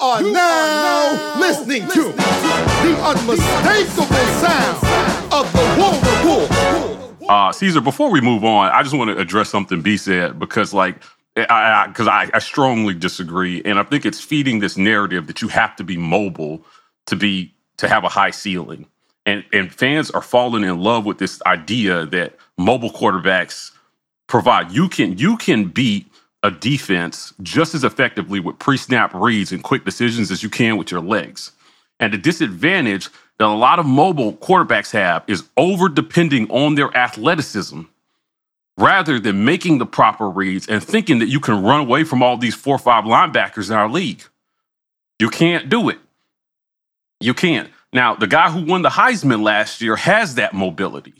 are now listening to the unmistakable sound of the War Report. Uh, Caesar, before we move on, I just want to address something B said because, like, I because I, I, I strongly disagree, and I think it's feeding this narrative that you have to be mobile to be to have a high ceiling, and and fans are falling in love with this idea that mobile quarterbacks provide. You can you can beat a defense just as effectively with pre-snap reads and quick decisions as you can with your legs. And the disadvantage that a lot of mobile quarterbacks have is over depending on their athleticism rather than making the proper reads and thinking that you can run away from all these four or five linebackers in our league. You can't do it. You can't. Now, the guy who won the Heisman last year has that mobility.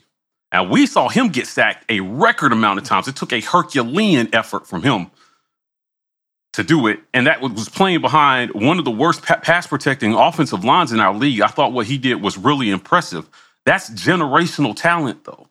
And we saw him get sacked a record amount of times. It took a Herculean effort from him to do it. And that was playing behind one of the worst pass protecting offensive lines in our league. I thought what he did was really impressive. That's generational talent, though.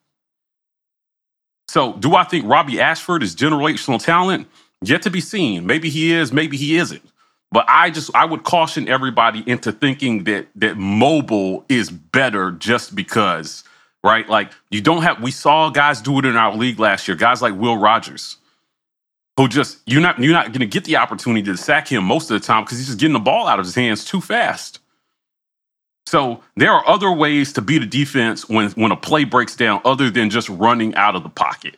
So, do I think Robby Ashford is generational talent? Yet to be seen. Maybe he is, maybe he isn't. But I just I would caution everybody into thinking that that mobile is better just because, right? Like you don't have we saw guys do it in our league last year, guys like Will Rogers, who just you're not you're not gonna get the opportunity to sack him most of the time because he's just getting the ball out of his hands too fast. So there are other ways to beat a defense when when a play breaks down other than just running out of the pocket.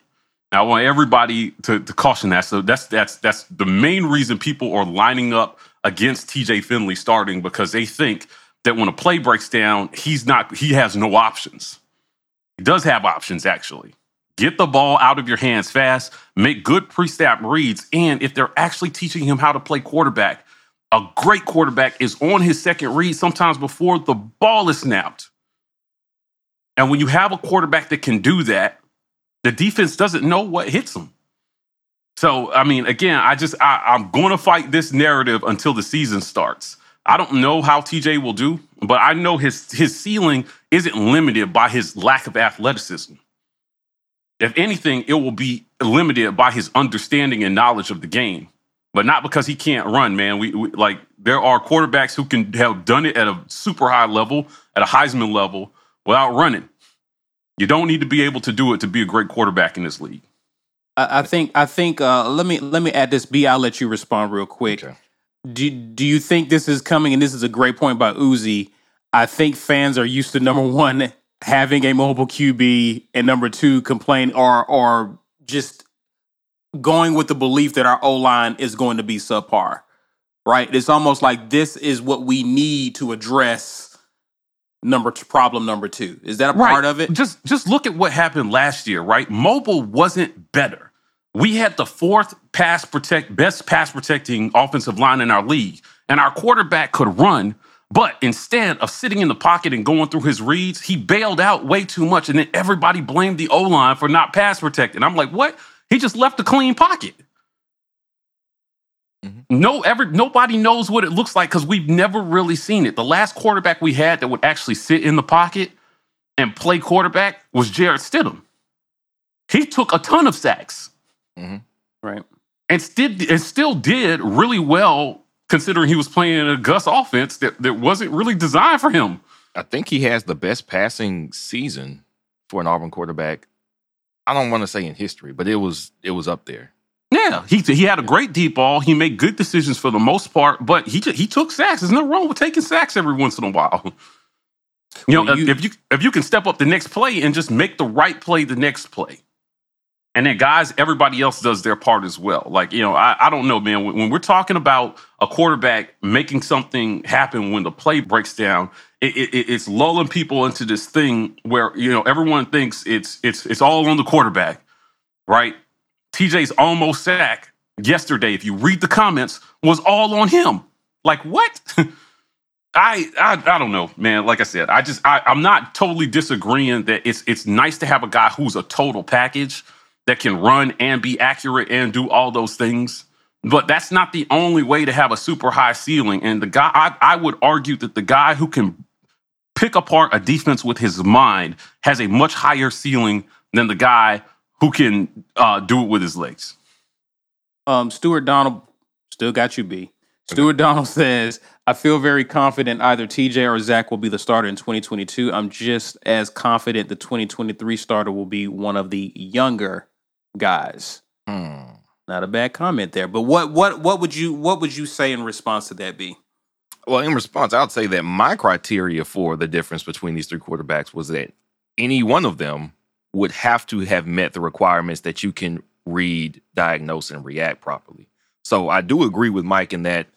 Now, I want everybody to, to caution that. So that's that's that's the main reason people are lining up against TJ Finley starting because they think that when a play breaks down, he's not he has no options. He does have options actually. Get the ball out of your hands fast, make good pre-snap reads, and if they're actually teaching him how to play quarterback, a great quarterback is on his second read sometimes before the ball is snapped. And when you have a quarterback that can do that, the defense doesn't know what hits them. So, I mean, again, I just I, I'm going to fight this narrative until the season starts. I don't know how TJ will do, but I know his his ceiling isn't limited by his lack of athleticism. If anything, it will be limited by his understanding and knowledge of the game but not because he can't run, man. We, we, like there are quarterbacks who can have done it at a super high level, at a Heisman level, without running. You don't need to be able to do it to be a great quarterback in this league. I, I think. I think. Uh, let me let me add this. B. I'll let you respond real quick. Okay. Do Do you think this is coming? And this is a great point by Uzi. I think fans are used to number one having a mobile QB, and number two complain or or just going with the belief that our O line is going to be subpar, right? It's almost like this is what we need to address number two, problem number two. Is that a right. part of it? Just just look at what happened last year, right? Mobile wasn't better. We had the fourth pass protect best pass protecting offensive line in our league, and our quarterback could run. But instead of sitting in the pocket and going through his reads, he bailed out way too much, and then everybody blamed the O line for not pass protecting. I'm like, what? He just left a clean pocket. Mm-hmm. No, ever nobody knows what it looks like because we've never really seen it. The last quarterback we had that would actually sit in the pocket and play quarterback was Jarrett Stidham. He took a ton of sacks, mm-hmm. right, and still and still did really well considering he was playing in a Gus offense that, that wasn't really designed for him. I think he has the best passing season for an Auburn quarterback I don't want to say in history, but it was it was up there. Yeah, he he had a great deep ball. He made good decisions for the most part, but he he took sacks. There's nothing wrong with taking sacks every once in a while. You know, well, you, if you if you can step up the next play and just make the right play the next play, and then guys, everybody else does their part as well. Like you know, I, I don't know, man. When, when we're talking about a quarterback making something happen when the play breaks down, it, it, it's lulling people into this thing where you know everyone thinks it's it's it's all on the quarterback, right? TJ's almost sack yesterday, if you read the comments, was all on him. Like what? I, I I don't know, man. Like I said, I just I, I'm not totally disagreeing that it's it's nice to have a guy who's a total package that can run and be accurate and do all those things. But that's not the only way to have a super high ceiling. And the guy, I, I would argue that the guy who can pick apart a defense with his mind has a much higher ceiling than the guy who can uh, do it with his legs. Um, Stuart Donald still got you B. Stuart Donald says, I feel very confident either TJ or Zach will be the starter in 2022. I'm just as confident the 2023 starter will be one of the younger guys. Hmm. Not a bad comment there. But what what what would you what would you say in response to that be? Well, in response, I would say that my criteria for the difference between these three quarterbacks was that any one of them would have to have met the requirements that you can read, diagnose, and react properly. So I do agree with Mike in that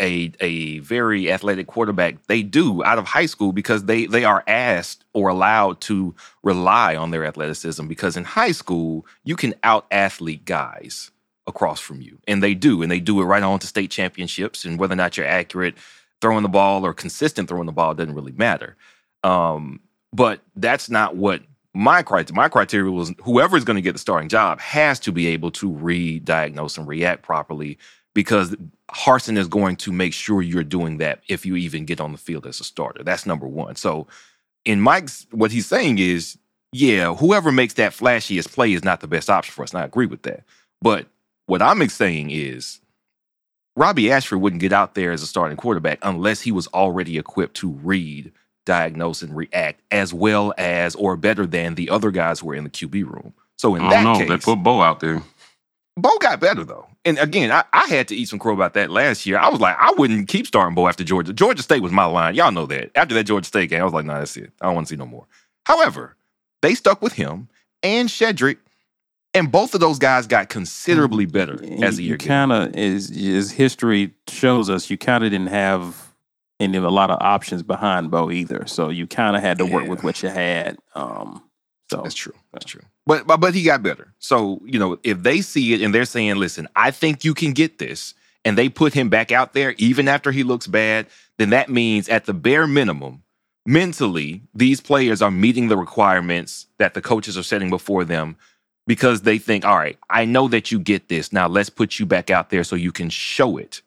a a very athletic quarterback they do out of high school because they they are asked or allowed to rely on their athleticism because in high school you can out athlete guys across from you and they do and they do it right on to state championships and whether or not you're accurate throwing the ball or consistent throwing the ball doesn't really matter. Um, but that's not what my criteria my criteria was whoever is going to get the starting job has to be able to read diagnose and react properly because Harsin is going to make sure you're doing that if you even get on the field as a starter. That's number one. So, in Mike's, what he's saying is, yeah, whoever makes that flashiest play is not the best option for us. And I agree with that. But what I'm saying is, Robby Ashford wouldn't get out there as a starting quarterback unless he was already equipped to read, diagnose, and react as well as or better than the other guys who were in the QB room. So in I that know. case, They put Bo out there. Bo got better though. And again, I, I had to eat some crow about that last year. I was like, I wouldn't keep starting Bo after Georgia. Georgia State was my line. Y'all know that. After that Georgia State game, I was like, nah, that's it. I don't want to see no more. However, they stuck with him and Shedrick, and both of those guys got considerably better as the year you kind of is as history shows us, you kind of didn't have any a lot of options behind Bo either. So you kind of had to work with what you had. Um, so That's true. That's true. But, but but he got better. So you know, if they see it and they're saying, "Listen, I think you can get this," and they put him back out there even after he looks bad, then that means at the bare minimum, mentally, these players are meeting the requirements that the coaches are setting before them because they think, "All right, I know that you get this. Now let's put you back out there so you can show it."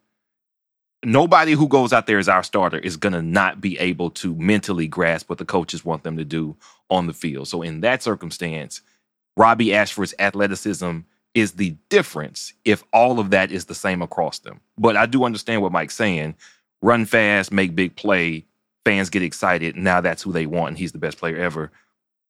Nobody who goes out there as our starter is going to not be able to mentally grasp what the coaches want them to do on the field. So in that circumstance, Robby Ashford's athleticism is the difference if all of that is the same across them. But I do understand what Mike's saying. Run fast, make big play, fans get excited. Now that's who they want, and he's the best player ever.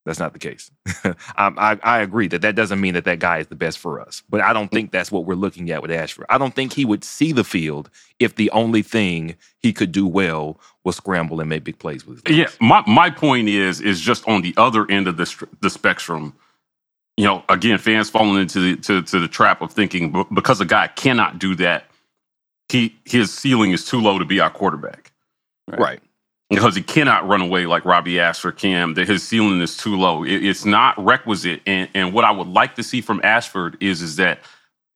That's not the case. I, um, I, I agree that that doesn't mean that that guy is the best for us. But I don't mm. think that's what we're looking at with Ashford. I don't think he would see the field if the only thing he could do well was scramble and make big plays with his Yeah, my my point is is just on the other end of the the spectrum. You know, again, fans falling into the to, to the trap of thinking because a guy cannot do that, he his ceiling is too low to be our quarterback Right. Because he cannot run away like Robby Ashford can. That his ceiling is too low. It- it's not requisite. And and what I would like to see from Ashford is is that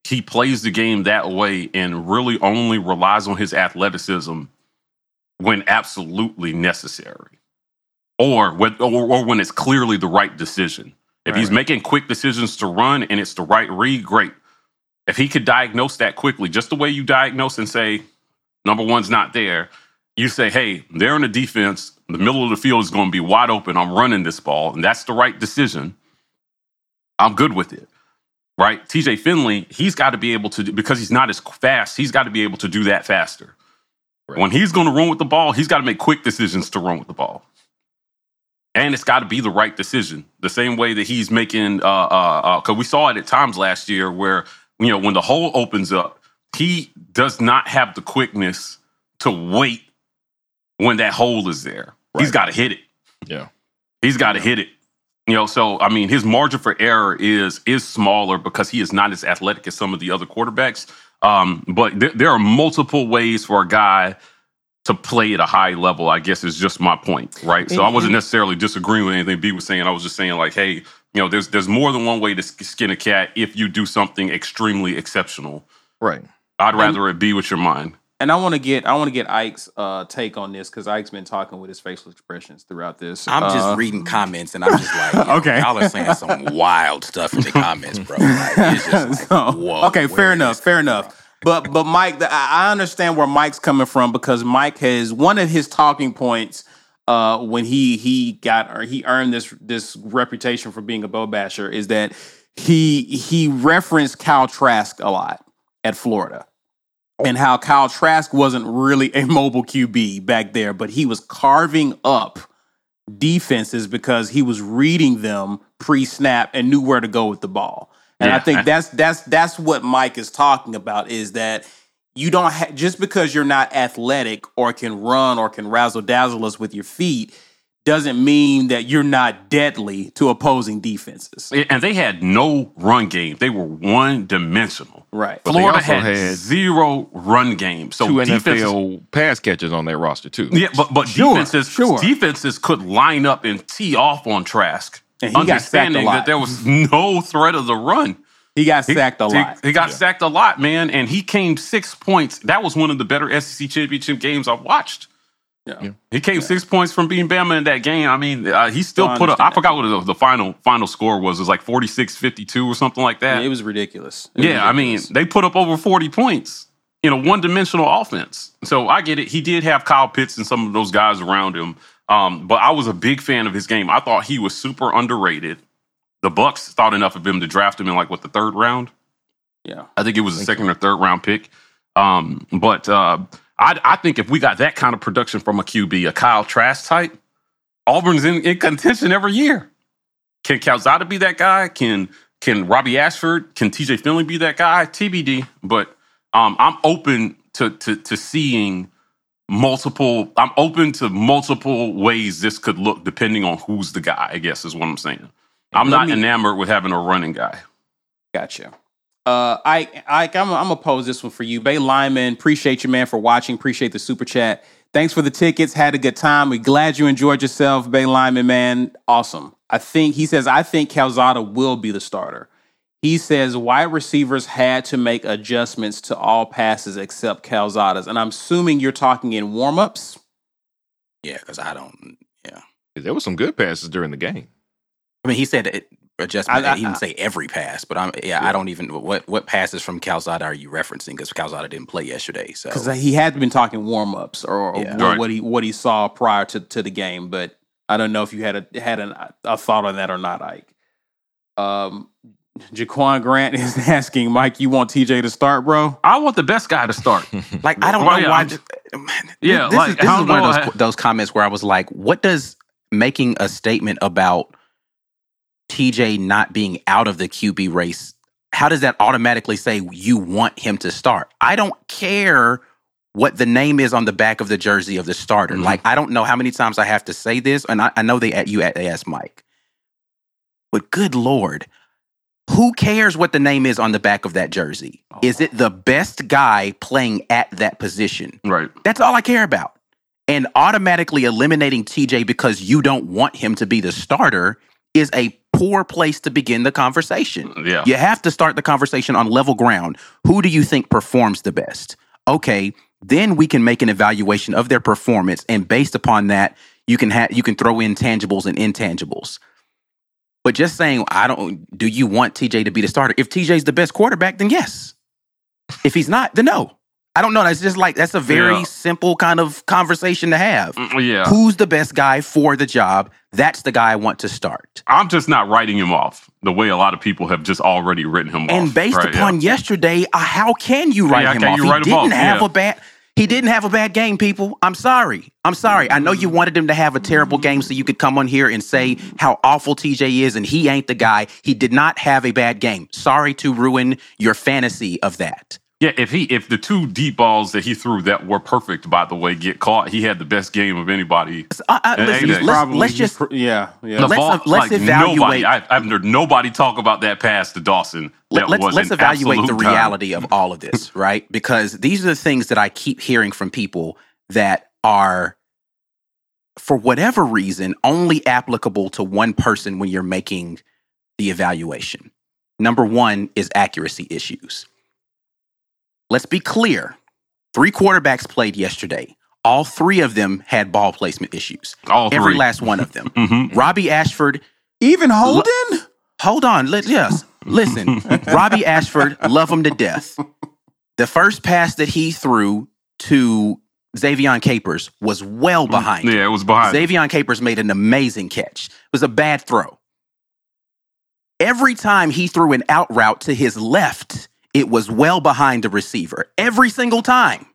he plays the game that way and really only relies on his athleticism when absolutely necessary, or when or, or when it's clearly the right decision. If he's making quick decisions to run and it's the right read, great. If he could diagnose that quickly, just the way you diagnose and say number one's not there, you say, hey, they're in the defense. The middle of the field is going to be wide open. I'm running this ball, and that's the right decision. I'm good with it. Right? TJ Finley, he's got to be able to, because he's not as fast, he's got to be able to do that faster. Right. When he's going to run with the ball, he's got to make quick decisions to run with the ball. And it's got to be the right decision. The same way that he's making, uh, uh, uh, because we saw it at times last year where, you know, when the hole opens up, he does not have the quickness to wait when that hole is there. he's got to hit it. Yeah. He's got to hit it. You know, so I mean, his margin for error is is smaller because he is not as athletic as some of the other quarterbacks. Um, but there, there are multiple ways for a guy to play at a high level. I guess is just my point, right? So I wasn't necessarily disagreeing with anything B was saying. I was just saying like, hey, you know, there's there's more than one way to skin a cat if you do something extremely exceptional. Right. I'd rather it be with your mind. And I want to get I want to get Ike's uh, take on this because Ike's been talking with his facial expressions throughout this. I'm just Uh, reading comments and I'm just like, yo, Okay. y'all are saying some wild stuff in the comments, bro. Like, it's just like, So, whoa, okay, fair enough, fair enough. from? But but Mike, the, I I understand where Mike's coming from because Mike has one of his talking points uh, when he he got or he earned this this reputation for being a Bo basher is that he he referenced Kyle Trask a lot at Florida. And how Kyle Trask wasn't really a mobile QB back there, but he was carving up defenses because he was reading them pre-snap and knew where to go with the ball. And I think that's that's that's what Mike is talking about is that you don't ha- just because you're not athletic or can run or can razzle dazzle us with your feet doesn't mean that you're not deadly to opposing defenses. And they had no run game. They were one dimensional. Right. But Florida had, had zero run game. So Two defenses- NFL pass catchers on their roster too. Yeah, but but Sure, defenses sure. defenses could line up and tee off on Trask, And he got sacked a understanding lot. that there was no threat of the run. He got He- sacked a lot. He, got sacked a lot, man, and he came six points. That was one of the better SEC championship games I've watched. Yeah. He came six points from being Bama in that game. I mean, uh, he still Don't put up. I forgot what the, the final final score was. It was like 46-52 or something like that. it was ridiculous. It was Yeah, I mean, they put up over 40 points in a one dimensional offense. So I get it. He did have Kyle Pitts and some of those guys around him. Um, but I was a big fan of his game. I thought he was super underrated. The Bucks thought enough of him to draft him in like what the third round. yeah. I think it was a second or third round pick. Um, but uh, I, I think if we got that kind of production from a QB, a Kyle Trask type, Auburn's in, in contention every year. Can Calzada be that guy? Can can Robby Ashford? Can TJ Finley be that guy? TBD. But um, I'm open to, to to seeing multiple. I'm open to multiple ways this could look depending on who's the guy. I guess is what I'm saying. I'm Let not me- enamored with having a running guy. Gotcha. Uh, I, I, I'm, I'm gonna pose this one for you, Bay Lyman. Appreciate you, man, for watching. Appreciate the super chat. Thanks for the tickets. Had a good time. We glad you enjoyed yourself, Bay Lyman, man. Awesome. I think he says I think Calzada will be the starter. He says wide receivers had to make adjustments to all passes except Calzada's, and I'm assuming you're talking in warmups. Yeah, because I don't. Yeah, There was some good passes during the game. I mean, he said it, adjustment. I- I- he didn't say every pass, but I'm. Yeah, I don't even. What what passes from Calzada are you referencing? Because Calzada didn't play yesterday, so because he had been talking warmups or, or Yeah. what, Right. what he what he saw prior to, to the game, but I don't know if you had a had an, a thought on that or not, Ike. Um, Jaquan Grant is asking Mike, you want TJ to start, bro? I want the best guy to start. Like I don't Well, know yeah, why. I'm- th- Yeah, this like, is, this how is one do of I- those those comments where I was like, "What does making a statement about TJ not being out of the QB race? How does that automatically say you want him to start? I don't care." What the name is on the back of the jersey of the starter? Mhm. Like I don't know how many times I have to say this, and I, I know they at you they asked Mike, but good lord, who cares what the name is on the back of that jersey? Is it the best guy playing at that position? Right. That's all I care about. And automatically eliminating TJ because you don't want him to be the starter is a poor place to begin the conversation. Mm, yeah. You have to start the conversation on level ground. Who do you think performs the best? Okay, then we can make an evaluation of their performance and based upon that, you can have you can throw in tangibles and intangibles. But just saying, I don't do you want TJ to be the starter? If TJ's the best quarterback, then yes. If he's not, then no. I don't know. That's just like that's a very Yeah. simple kind of conversation to have. Mm, Yeah. Who's the best guy for the job? That's the guy I want to start. I'm just not writing him off the way a lot of people have just already written him off. And based Right, upon yeah. yesterday, uh, how can you write Yeah, him off? you he didn't off? have a bad. He didn't have a bad game, people. I'm sorry. I'm sorry. I know you wanted him to have a terrible game so you could come on here and say how awful TJ is and he ain't the guy. He did not have a bad game. Sorry to ruin your fantasy of that. Yeah, if he if the two deep balls that he threw that were perfect, by the way, get caught, he had the best game of anybody. Uh, And listen, let's, Probably- let's just yeah, yeah. The Let's, ball, let's like, evaluate- Nobody, I, I've heard nobody talk about that pass to Dawson. That let's was let's evaluate the absolute time. reality of all of this, right? Because these are the things that I keep hearing from people that are, for whatever reason, only applicable to one person when you're making the evaluation. Number one is accuracy issues. Let's be clear: three quarterbacks played yesterday. All three of them had ball placement issues. All Every three. last one of them. hmm Robby Ashford Even Holden? Hold on. Let, yes. Listen. Robby Ashford, love him to death. The first pass that he threw to Xavion Capers was well behind. Yeah, it was behind. Xavion Capers made an amazing catch. It was a bad throw. Every time he threw an out route to his left, it was well behind the receiver every single time.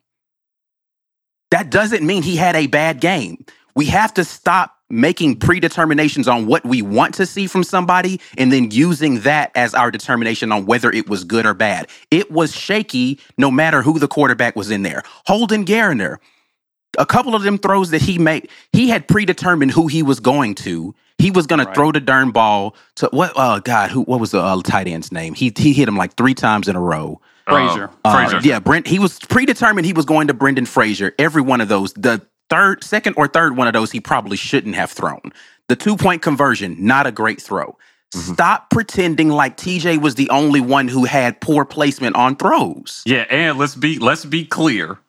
That doesn't mean he had a bad game. We have to stop making predeterminations on what we want to see from somebody and then using that as our determination on whether it was good or bad. It was shaky no matter who the quarterback was in there. Holden Geriner, a couple of them throws that he made, he had predetermined who he was going to. He was going Right. to throw the darn ball to what? Oh God, who? What was the uh, tight end's name? He he hit him like three times in a row. Frazier. Uh, Uh, Frazier. yeah, Brent. He was predetermined. He was going to Brandon Frazier. Every one of those, the third, second, or third one of those, he probably shouldn't have thrown. The two point conversion, not a great throw. Mm-hmm. Stop pretending like TJ was the only one who had poor placement on throws. Yeah, and let's be let's be clear.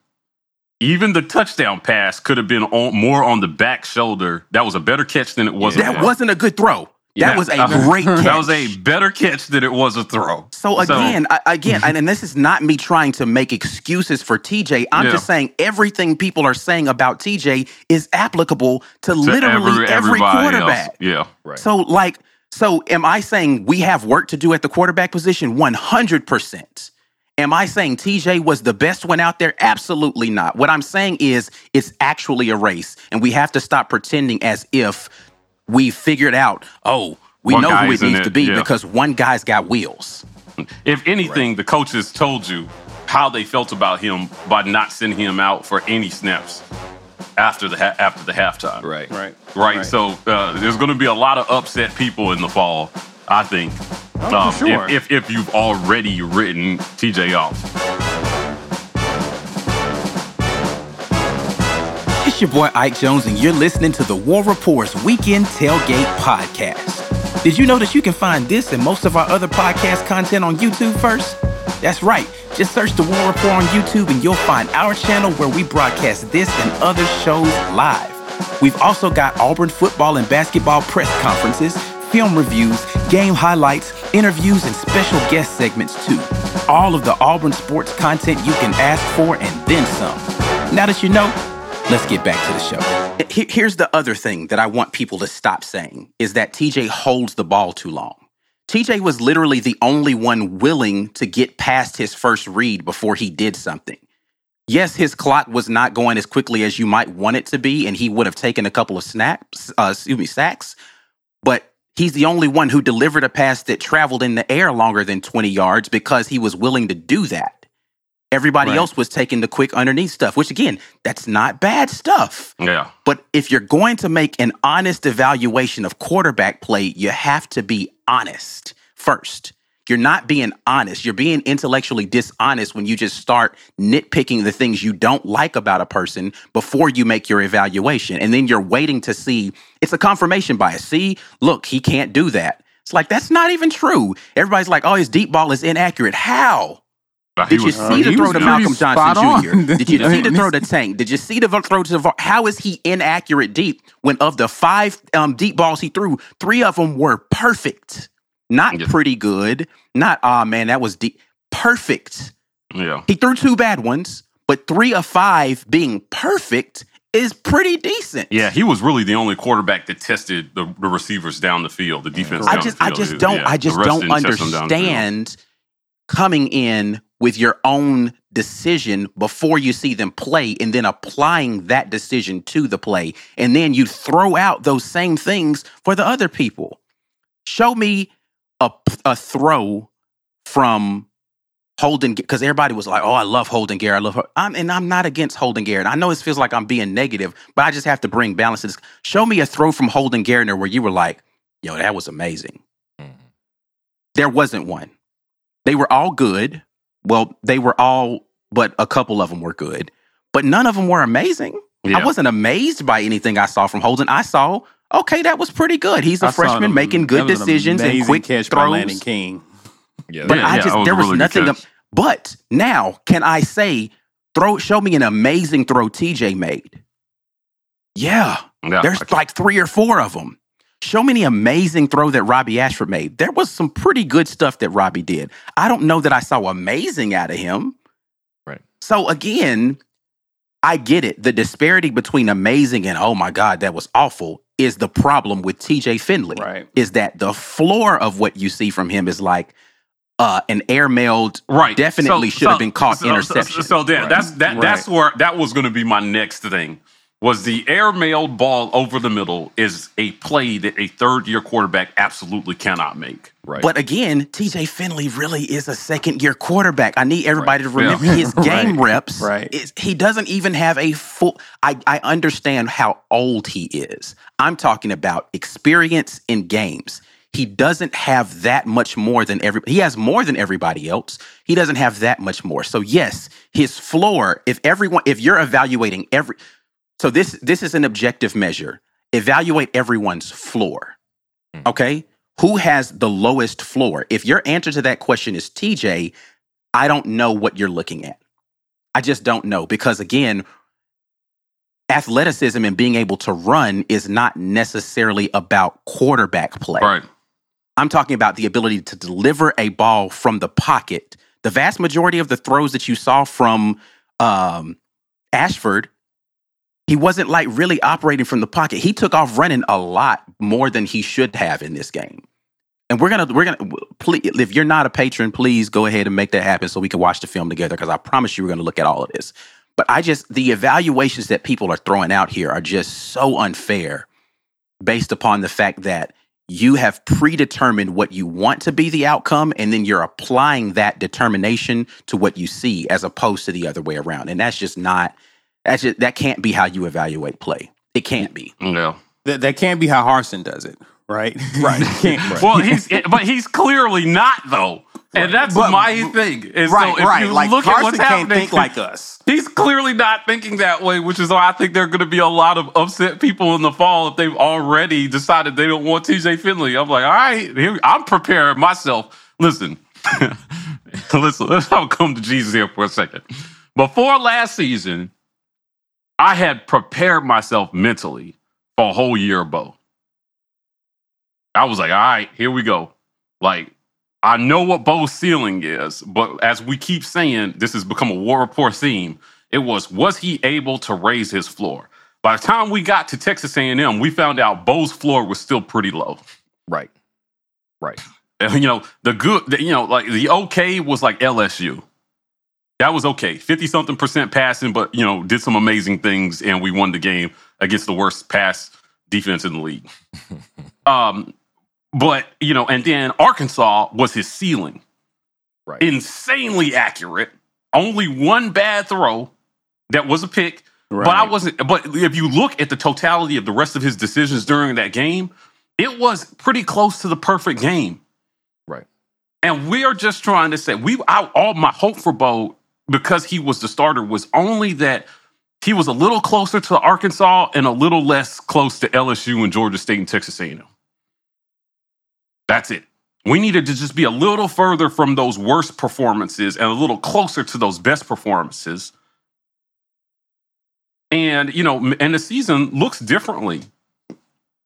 Even the touchdown pass could have been on, more on the back shoulder. That was a better catch than it was. a That throw. wasn't a good throw. Yeah. That was a great catch. That was a better catch than it was a throw. So again, I, again, and, and this is not me trying to make excuses for TJ. I'm Yeah. just saying everything people are saying about TJ is applicable to, To literally every, everybody quarterback. Else. Yeah. Right. So, like, so am I saying we have work to do at the quarterback position? 100%. Am I saying TJ was the best one out there? Absolutely not. What I'm saying is it's actually a race, and we have to stop pretending as if we figured out, oh, we One know who it needs it, to be yeah. because one guy's got wheels. If anything, the coaches told you how they felt about him by not sending him out for any snaps after the ha- after the halftime. Right. Right. Right. So uh, there's going to be a lot of upset people in the fall. I think. Oh, Um, sure. if, if if you've already written TJ off. It's your boy Ike Jones, and you're listening to the War Report's Weekend Tailgate Podcast. Did you know that you can find this and most of our other podcast content on YouTube first? That's right. Just search the War Report on YouTube and you'll find our channel where we broadcast this and other shows live. We've also got Auburn football and basketball press conferences, film reviews, game highlights, interviews, and special guest segments too. All of the Auburn sports content you can ask for and then some. Now that you know, let's get back to the show. Here's the other thing that I want people to stop saying is that TJ holds the ball too long. TJ was literally the only one willing to get past his first read before he did something. Yes, his clock was not going as quickly as you might want it to be, and he would have taken a couple of snaps, uh, excuse me, sacks. But he's the only one who delivered a pass that traveled in the air longer than 20 yards because he was willing to do that. Everybody Right. else was taking the quick underneath stuff, which again, that's not bad stuff. Yeah. But if you're going to make an honest evaluation of quarterback play, you have to be honest first. You're not being honest. You're being intellectually dishonest when you just start nitpicking the things you don't like about a person before you make your evaluation. And then you're waiting to see it's a confirmation bias. See, look, he can't do that. It's like, that's not even true. Everybody's like, oh, his deep ball is inaccurate. How? Did you see the throw to Malcolm Johnson on. Jr.? Did you see the throw to Tank? Did you see the throw to VAR? How is he inaccurate deep when of the five um, deep balls he threw, three of them were perfect, not Yeah. pretty good, not ah man that was deep, perfect. Yeah. He threw two bad ones, but three of five being perfect is pretty decent. Yeah, he was really the only quarterback that tested the, the receivers down the field, the defense. I just I just don't Yeah, I just don't didn't test them down the field. understand coming in with your own decision before you see them play and then applying that decision to the play and then you throw out those same things for the other people. Show me a a throw from Holden because everybody was like, "Oh, I love Holden Geriner. I love her." I'm, and I'm not against Holden Geriner. I know it feels like I'm being negative, but I just have to bring balance to this. Show me a throw from Holden Geriner where you were like, "Yo, that was amazing." Mm-hmm. There wasn't one. They were all good. Well, they were all, but a couple of them were good, but none of them were amazing. I wasn't amazed by anything I saw from Holden. I saw, okay, that was pretty good. He's a I freshman an- making good decisions and amazing quick catch by throws. Landen King. Yeah, But Yeah, I just that was there was really nothing. catch. but now, can I say throw? Show me an amazing throw TJ made. Yeah, Yeah, there's okay. like three or four of them. Show me the amazing throw that Robby Ashford made. There was some pretty good stuff that Robby did. I don't know that I saw amazing out of him. Right. So again, I get it. The disparity between amazing and oh my God, that was awful is the problem with TJ Finley Right. is that the floor of what you see from him is like, uh, an airmailed right definitely So- should have been caught so, interception. So, so that, that's that that's where that was going to be my next thing. Was the airmailed ball over the middle is a play that a third year quarterback absolutely cannot make. Right. But again, TJ Finley really is a second year quarterback. I need everybody to Yeah. remember his game Right. reps. Right. is- he doesn't even have a full. I, I understand how old he is. I'm talking about experience in games. He doesn't have that much more than every. He has more than everybody else. He doesn't have that much more. So yes, his floor. If everyone, if you're evaluating every, so this this is an objective measure. Evaluate everyone's floor. Okay, who has the lowest floor? If your answer to that question is TJ, I don't know what you're looking at. I just don't know because again, athleticism and being able to run is not necessarily about quarterback play. Right. I'm talking about the ability to deliver a ball from the pocket. The vast majority of the throws that you saw from um, Ashford, he wasn't like really operating from the pocket. He took off running a lot more than he should have in this game. And we're gonna we're gonna please if you're not a patron, please go ahead and make that happen so we can watch the film together because I promise you we're gonna look at all of this. But I just the evaluations that people are throwing out here are just so unfair based upon the fact that you have predetermined what you want to be the outcome and then you're applying that determination to what you see as opposed to the other way around and that's just not that's just that can't be how you evaluate play it can't be No. That, that can't be how Harsin does it, right? Right. Can't- Well, he's but he's clearly not though, and that's But- my thing. And so right, if right. you Like look Carson at what's can't happening, think like us. He's clearly not thinking that way, which is why I think there are going to be a lot of upset people in the fall if they've already decided they don't want TJ Finley. I'm like, all right, here, I'm preparing myself. Listen, listen, let's all come to Jesus here for a second. Before last season, I had prepared myself mentally for a whole year of Bo. I was like, all right, here we go. Like, I know what Bo's ceiling is, but as we keep saying, this has become a war report theme. It was, was he able to raise his floor? By the time we got to Texas A&M, we found out Bo's floor was still pretty low. right. Right. And, you know, the good, the, you know, like the okay was like LSU. That was okay. 50 something percent passing, but, you know, did some amazing things and we won the game against the worst pass defense in the league. um, but, you know, and then Arkansas was his ceiling. Right. Insanely accurate. Only one bad throw that was a pick. But I wasn't, but if you look at the totality of the rest of his decisions during that game, it was pretty close to the perfect game. Right. And we are just trying to say we I, all my hope for Bo because he was the starter was only that he was a little closer to Arkansas and a little less close to LSU and Georgia State and Texas A&M. That's it. We needed to just be a little further from those worst performances and a little closer to those best performances. And you know, and the season looks differently.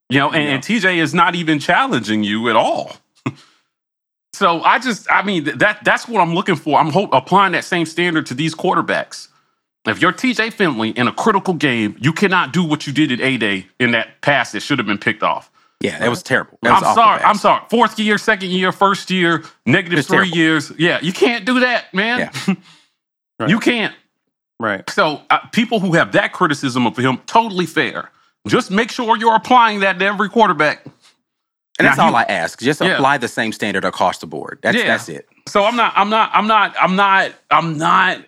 You know, and, and TJ is not even challenging you at all. So I just, I mean, that that's what I'm looking for. I'm hope, applying that same standard to these quarterbacks. If you're TJ Finley in a critical game, you cannot do what you did at A Day in that pass that should have been picked off. yeah that was terrible That was I'm awful sorry. pass. I'm sorry. Fourth year, second year, first year, negative three terrible. years. Yeah, you can't do that, man. Right. You can't. Right. So uh, people who have that criticism of him, totally fair. Just make sure you're applying that to every quarterback. And that's Now, all you- i ask just Yeah. apply the same standard across the board that's Yeah. that's it So I'm not, I'm not, I'm not, I'm not, I'm not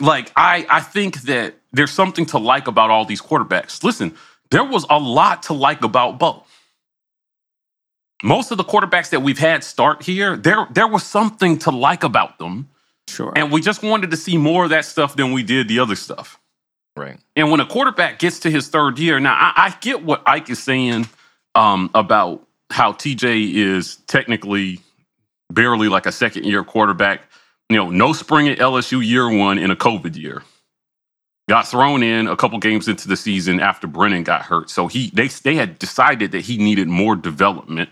like I I think that there's something to like about all these quarterbacks. Listen, there was a lot to like about Bo. Most of the quarterbacks that we've had start here, there there was something to like about them. Sure. And we just wanted to see more of that stuff than we did the other stuff. Right. And when a quarterback gets to his third year, now I, I get what Ike is saying um, about how TJ is technically barely like a second year quarterback. You know, no spring at LSU year one in a COVID year. Got thrown in a couple games into the season after Brennan got hurt. So he they they had decided that he needed more development,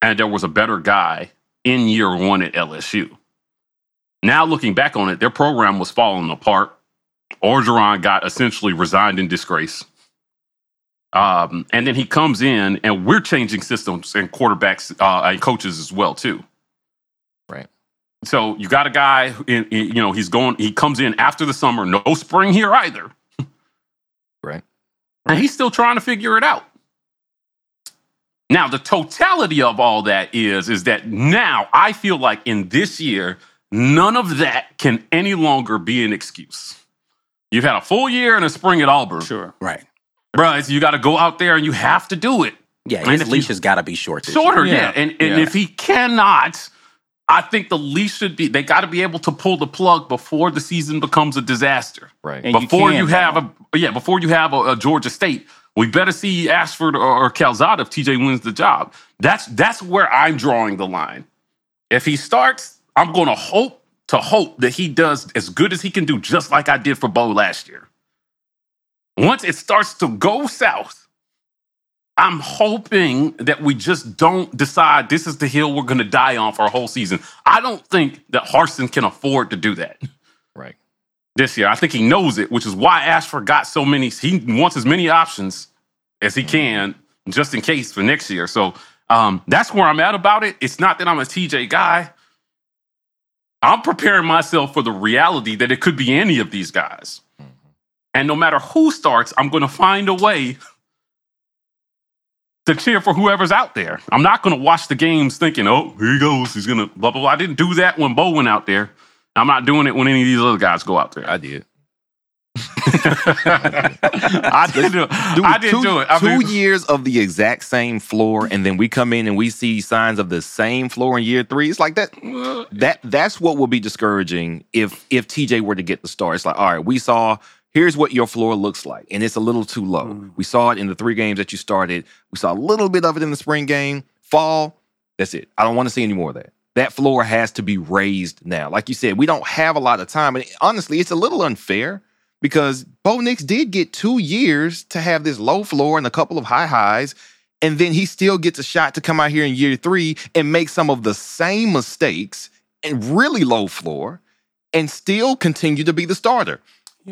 and there was a better guy in year one at LSU. Now looking back on it, their program was falling apart. Orgeron got essentially resigned in disgrace. Um, and then he comes in, and we're changing systems and quarterbacks uh, and coaches as well too. Right. So you got a guy, in, in- you know, he's going, he comes in after the summer, no spring here either. Right. And he's still trying to figure it out. Now, the totality of all that is, is that now I feel like in this year, none of that can any longer be an excuse. You've had a full year and a spring at Auburn. Sure. Right. Bruh, you got to go out there and you have to do it. Yeah, And his if leash you- has got to be short. This Shorter, year. yeah. Yeah. And, and Yeah. if he cannot, I think the least should be, they got to be able to pull the plug before the season becomes a disaster. Right. And before you, can have now. a, yeah, before you have a, a Georgia State, we better see Ashford or, or Calzada if TJ wins the job. That's, that's where I'm drawing the line. If he starts, I'm going to hope to hope that he does as good as he can do, just like I did for Bo last year. Once it starts to go south, I'm hoping that we just don't decide this is the hill we're going to die on for a whole season. I don't think that Harsin can afford to do that Right. this year. I think he knows it, which is why Ashford got so many. He wants as many options as he can, just in case for next year. So um, that's where I'm at about it. It's not that I'm a TJ guy. I'm preparing myself for the reality that it could be any of these guys. And no matter who starts, I'm going to find a way to cheer for whoever's out there. I'm not going to watch the games thinking, oh, here he goes. He's going to blah, blah, blah. I didn't do that when Bo went out there. I'm not doing it when any of these other guys go out there. I did. I didn't do it. I didn't two, do it. I two mean, years of the exact same floor, and then we come in and we see signs of the same floor in year three. It's like that. That that's what will be discouraging if if TJ were to get the start. It's like, all right, we saw. Here's what your floor looks like, and it's a little too low. Mm. We saw it in the three games that you started. We saw a little bit of it in the spring game. Fall, that's it. I don't want to see any more of that. That floor has to be raised now. Like you said, we don't have a lot of time, and honestly, it's a little unfair because Bo Nix did get two years to have this low floor and a couple of high highs, and then he still gets a shot to come out here in year three and make some of the same mistakes and really low floor and still continue to be the starter.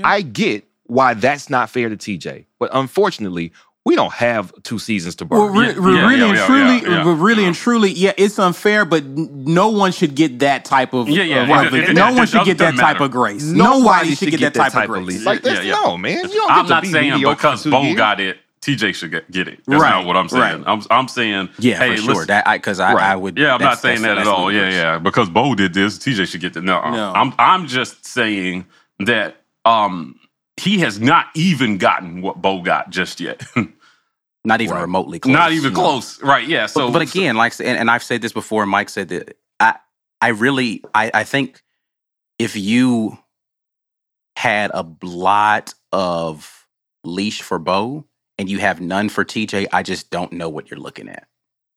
I get why that's not fair to TJ, but unfortunately, we don't have two seasons to burn. Well, re- Yeah, really yeah, and yeah, truly, yeah, yeah. but really and truly, yeah, it's unfair. But no one should get that type of Yeah, yeah, of- it- of- it- it- no it one should get that type of grace. Nobody Nobody should get that type, of grace. Like that's yeah. no man. You don't I'm get to not be saying because for two Bo years. got it, TJ should get, get it. That's Right, not what I'm saying. right. I'm, I'm saying, Yeah, hey, for sure. listen, That because I, I would. Yeah, I'm not saying that at all. Yeah, yeah. Because Bo did this, TJ should get the No, No. I'm I'm just saying that um he has not even gotten what Bo got just yet. Not even Right. remotely close. not even No. close. Right. Yeah. So but, but again, like, and, and I've said this before, Mike said that I, I really, I, I think if you had a lot of leash for Bo and you have none for TJ, I just don't know what you're looking at.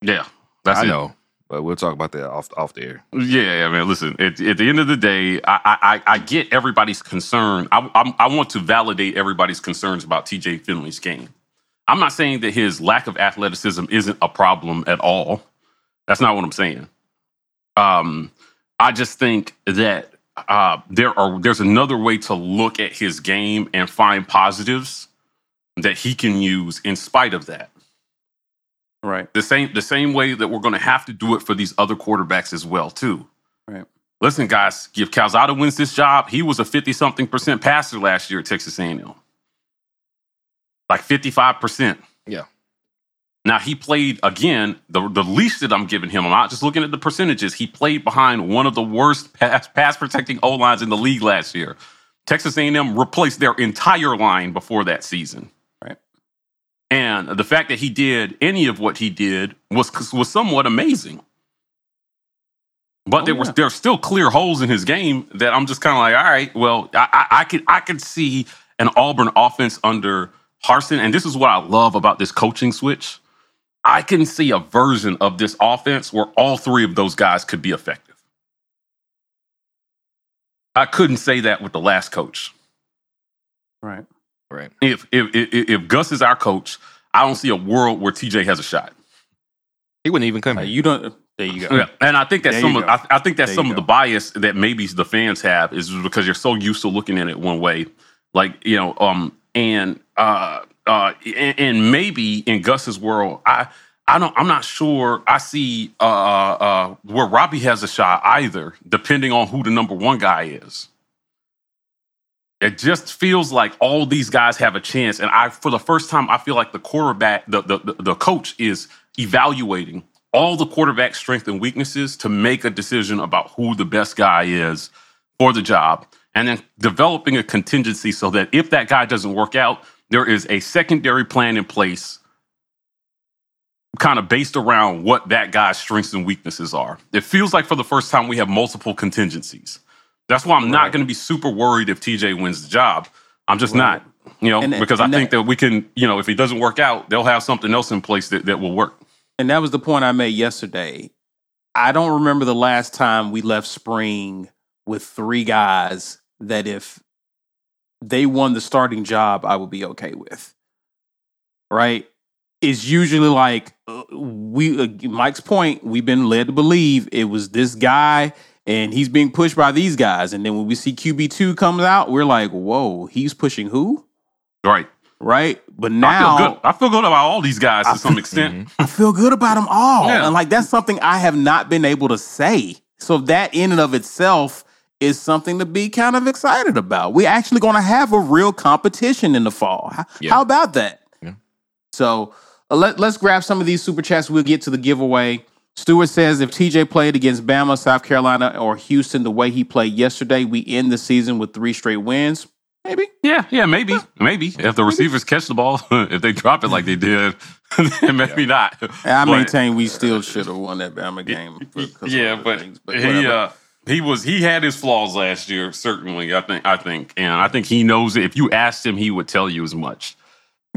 yeah. That's I it. know, but we'll talk about that off off the air. Yeah, yeah, man. Listen, at, at the end of the day, I I, I I get everybody's concern. I, I I want to validate everybody's concerns about T.J. Finley's game. I'm not saying that his lack of athleticism isn't a problem at all. That's not what I'm saying. Um, I just think that uh, there are there's another way to look at his game and find positives that he can use in spite of that Right. the same the same way that we're going to have to do it for these other quarterbacks as well too. Right. Listen, guys, if Calzada wins this job, he was a fifty something percent passer last year at Texas A&M, like fifty five percent. Yeah. Now he played again. The the least that I'm giving him, I'm not just looking at the percentages. He played behind one of the worst pass, pass protecting O lines in the league last year. Texas A&M replaced their entire line before that season. And the fact that he did any of what he did was was somewhat amazing. But Oh, there was yeah. there are still clear holes in his game that I'm just kind of like, all right, well, I, I, I could I could see an Auburn offense under Harsin, and this is what I love about this coaching switch. I can see a version of this offense where all three of those guys could be effective. I couldn't say that with the last coach. Right. Right. If if if, if Gus is our coach, I don't see a world where TJ has a shot. He wouldn't even come Uh, here. you don't. There you go. Yeah, and I think that There some of. I, I think that's There some of the bias that maybe the fans have is because you're so used to looking at it one way, like you know, um, and uh, uh, and, and maybe in Gus's world, I I don't. I'm not sure. I see uh, uh, where Robby has a shot either, depending on who the number one guy is. It just feels like all these guys have a chance, and I, for the first time, I feel like the quarterback, the the the, coach is evaluating all the quarterback strength and weaknesses to make a decision about who the best guy is for the job, and then developing a contingency so that if that guy doesn't work out, there is a secondary plan in place kind of based around what that guy's strengths and weaknesses are. It feels like for the first time we have multiple contingencies. That's why I'm right. not going to be super worried if TJ wins the job. I'm just right. not, you know, and, because and I think that, that we can, you know, if he doesn't work out, they'll have something else in place that, that will work. And that was the point I made yesterday. I don't remember the last time we left spring with three guys that if they won the starting job, I would be okay with. Right? It's usually like uh, we uh, Mike's point, we've been led to believe it was this guy and he's being pushed by these guys. And then when we see QB2 comes out, we're like, whoa, he's pushing who? Right. Right. But now I feel good, I feel good about all these guys to some extent. Mm-hmm. I feel good about them all. Yeah. And like that's something I have not been able to say. So that in and of itself is something to be kind of excited about. We're actually going to have a real competition in the fall. How, yeah. how about that? Yeah. So uh, let, let's grab some of these super chats. We'll get to the giveaway. Stewart says if TJ played against Bama, South Carolina, or Houston the way he played yesterday, we end the season with three straight wins. Maybe. Yeah, yeah, maybe. Maybe. If the receivers catch the ball, if they drop it like they did, maybe yeah. not. I but, maintain we still should have won that Bama game. yeah, but, things, but he uh, he was he had his flaws last year, certainly. I think I think and I think he knows it. If you asked him, he would tell you as much.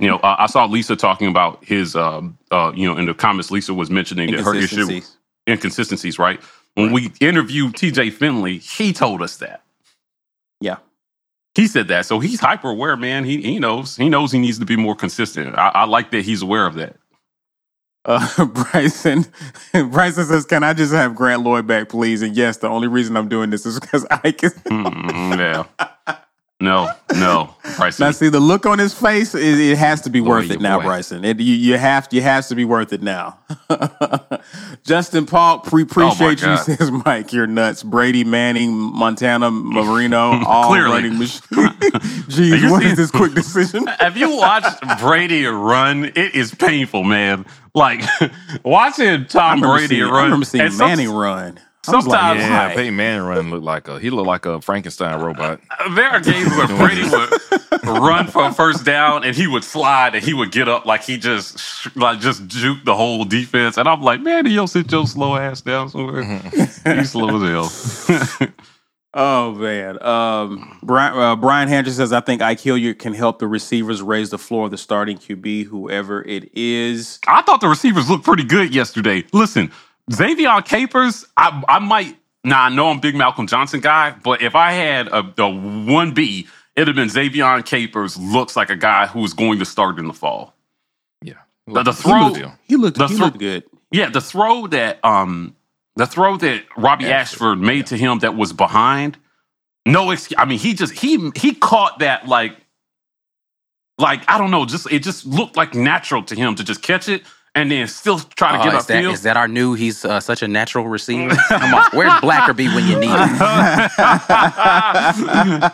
You know, uh, I saw Lisa talking about his, um, uh, you know, in the comments, Lisa was mentioning that her issue inconsistencies, right? When we interviewed TJ Finley, he told us that. Yeah. He said that. So he's hyper aware, man. He he knows. He knows he needs to be more consistent. I, I like that he's aware of that. Uh, Bryson, Bryson says, "Can I just have Grant Lloyd back, please?" And yes, the only reason I'm doing this is because I can. mm, yeah. No, no, Bryson. Now, see the look on his face. It, it has to be worth it now, boy. Bryson. It, you, you have you has to be worth it now. Justin Paul, we appreciate oh you. Says Mike, you're nuts. Brady Manning, Montana Marino, all running machines. Jeez, what is this quick decision? have you watched Brady run? It is painful, man. Like watching Tom Brady seeing, run. I remember seeing Manning run. Sometimes, like, yeah, like, Peyton Manning run looked like a he looked like a Frankenstein robot. There are games where Brady would run for first down and he would slide and he would get up like he just like just juke the whole defense, and I'm like, man, you'll sit your slow ass down somewhere. He's slow as hell. oh man, um, Brian uh, Brian Hendry says, I think Ike Hilliard can help the receivers raise the floor of the starting QB, whoever it is. I thought the receivers looked pretty good yesterday. Listen. Ze'Vian Capers, I, I might. Now I know I'm big Malcolm Johnson guy, but if I had a, a one B, it'd have been Ze'Vian Capers. Looks like a guy who's going to start in the fall. Yeah, the, the throw he looked, he looked, he looked good. Yeah, the throw that um the throw that Robby Ashford, Ashford made yeah. to him that was behind. No excuse. I mean, he just he he caught that like like I don't know. Just it just looked like natural to him to just catch it and then still try to uh, get is that, Is that our new? He's uh, such a natural receiver. Come on, where's Blackerby when you need him?